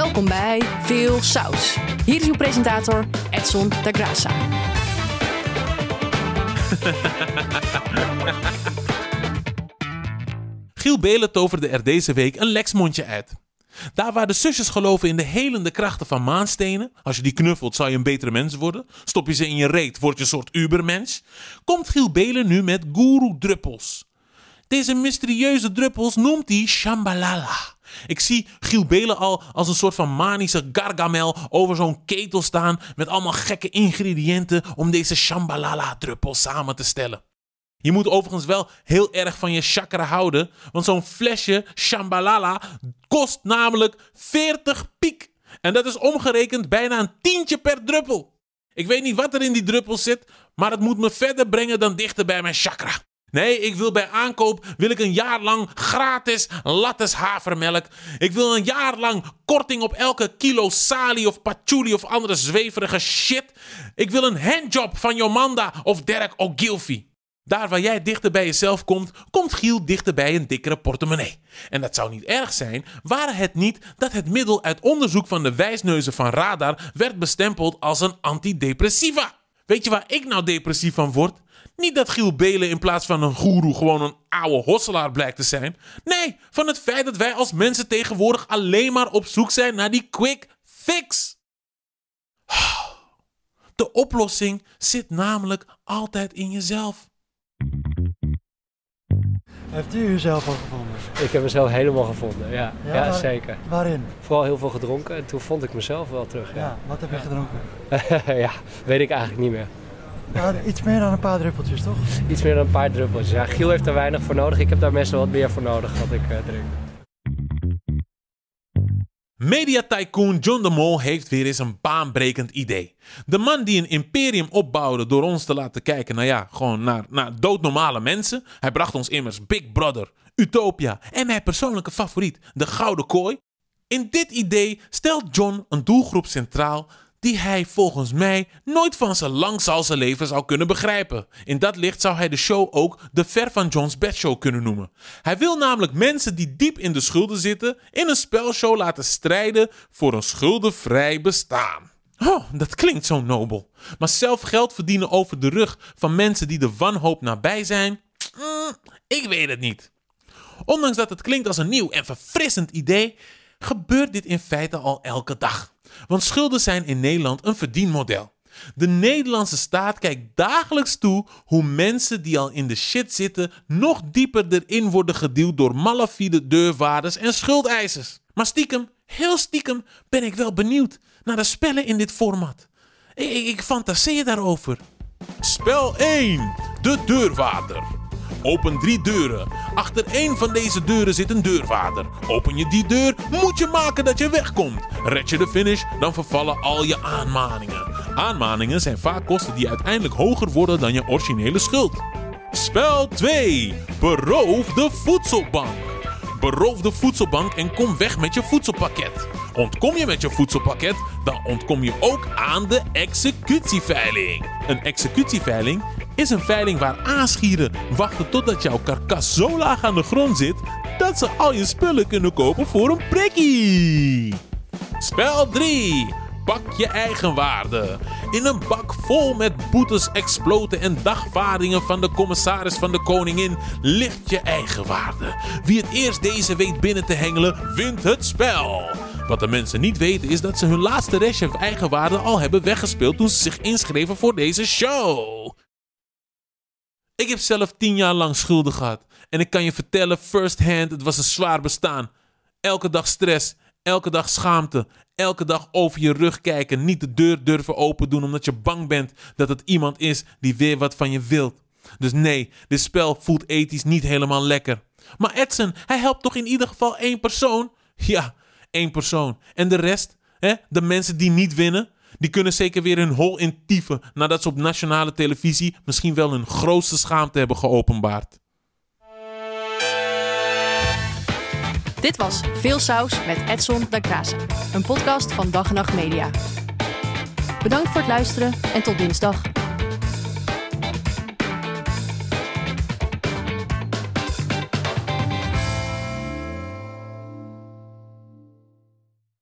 Welkom bij Veel Saus. Hier is uw presentator Edson da Graça. Giel Belen toverde er deze week een Lexmondje uit. Daar waar de zusjes geloven in de helende krachten van maanstenen, als je die knuffelt zal je een betere mens worden, stop je ze in je reet, word je een soort ubermens, komt Giel Belen nu met guru-druppels. Deze mysterieuze druppels noemt hij Shambhalala. Ik zie Giel Belen al als een soort van manische gargamel over zo'n ketel staan met allemaal gekke ingrediënten om deze Shambhalala-druppels samen te stellen. Je moet overigens wel heel erg van je chakra houden, want zo'n flesje Shambhalala kost namelijk 40 piek. En dat is omgerekend bijna een tientje per druppel. Ik weet niet wat er in die druppels zit, maar het moet me verder brengen dan dichter bij mijn chakra. Nee, ik wil bij aankoop wil ik een jaar lang gratis lattes havermelk. Ik wil een jaar lang korting op elke kilo sali of patchouli of andere zweverige shit. Ik wil een handjob van Jomanda of Derek Ogilvy. Daar waar jij dichter bij jezelf komt, komt Giel dichter bij een dikkere portemonnee. En dat zou niet erg zijn, waren het niet dat het middel uit onderzoek van de wijsneuzen van Radar werd bestempeld als een antidepressiva. Weet je waar ik nou depressief van word? Niet dat Giel Belen in plaats van een goeroe gewoon een oude hosselaar blijkt te zijn. Nee, van het feit dat wij als mensen tegenwoordig alleen maar op zoek zijn naar die quick fix. De oplossing zit namelijk altijd in jezelf. Heeft u uzelf al gevonden? Ik heb mezelf helemaal gevonden, ja. Ja, waar- zeker. Waarin? Vooral heel veel gedronken en toen vond ik mezelf wel terug. Ja, Ja, wat heb je gedronken? ja weet ik eigenlijk niet meer. Ja, iets meer dan een paar druppeltjes, toch? Iets meer dan een paar druppels. Ja, Giel heeft er weinig voor nodig. Ik heb daar meestal wat meer voor nodig wat ik eh, drink. Media-tycoon John de Mol heeft weer eens een baanbrekend idee. De man die een imperium opbouwde door ons te laten kijken, nou ja, gewoon naar, naar doodnormale mensen. Hij bracht ons immers Big Brother, Utopia en mijn persoonlijke favoriet, de Gouden Kooi. In dit idee stelt John een doelgroep centraal die hij volgens mij nooit van zijn lang leven zou kunnen begrijpen. In dat licht zou hij de show ook de Ver van John's Bed Show kunnen noemen. Hij wil namelijk mensen die diep in de schulden zitten in een spelshow laten strijden voor een schuldenvrij bestaan. Oh, dat klinkt zo nobel. Maar zelf geld verdienen over de rug van mensen die de wanhoop nabij zijn? Mm, ik weet het niet. Ondanks dat het klinkt als een nieuw en verfrissend idee, gebeurt dit in feite al elke dag. Want schulden zijn in Nederland een verdienmodel. De Nederlandse staat kijkt dagelijks toe hoe mensen die al in de shit zitten nog dieper erin worden geduwd door malafide deurwaarders en schuldeisers. Maar stiekem, heel stiekem, ben ik wel benieuwd naar de spellen in dit format. Ik, ik, fantaseer daarover. Spel 1. De deurwaarder. Open drie deuren. Achter één van deze deuren zit een deurwaarder. Open je die deur, moet je maken dat je wegkomt. Red je de finish, dan vervallen al je aanmaningen. Aanmaningen zijn vaak kosten die uiteindelijk hoger worden dan je originele schuld. Spel 2. Beroof de voedselbank. Beroof de voedselbank en kom weg met je voedselpakket. Ontkom je met je voedselpakket, dan ontkom je ook aan de executieveiling. Een executieveiling is een veiling waar aanschieren wachten totdat jouw karkas zo laag aan de grond zit dat ze al je spullen kunnen kopen voor een prikkie. Spel 3. Pak je eigen waarde. In een bak vol met boetes, exploten en dagvaardingen van de commissaris van de koningin ligt je eigen waarde. Wie het eerst deze weet binnen te hengelen, wint het spel. Wat de mensen niet weten is dat ze hun laatste restje eigenwaarde al hebben weggespeeld toen ze zich inschreven voor deze show. Ik heb zelf tien jaar lang schulden gehad. En ik kan je vertellen, first hand, het was een zwaar bestaan. Elke dag stress, elke dag schaamte, elke dag over je rug kijken, niet de deur durven open doen omdat je bang bent dat het iemand is die weer wat van je wilt. Dus nee, dit spel voelt ethisch niet helemaal lekker. Maar Edson, hij helpt toch in ieder geval één persoon? Ja, één persoon. En de rest, hè? de mensen die niet winnen, die kunnen zeker weer hun hol in tieven nadat ze op nationale televisie misschien wel hun grootste schaamte hebben geopenbaard. Dit was Veel Saus met Edson da Graça. Een podcast van Dag en Nacht Media. Bedankt voor het luisteren en tot dinsdag.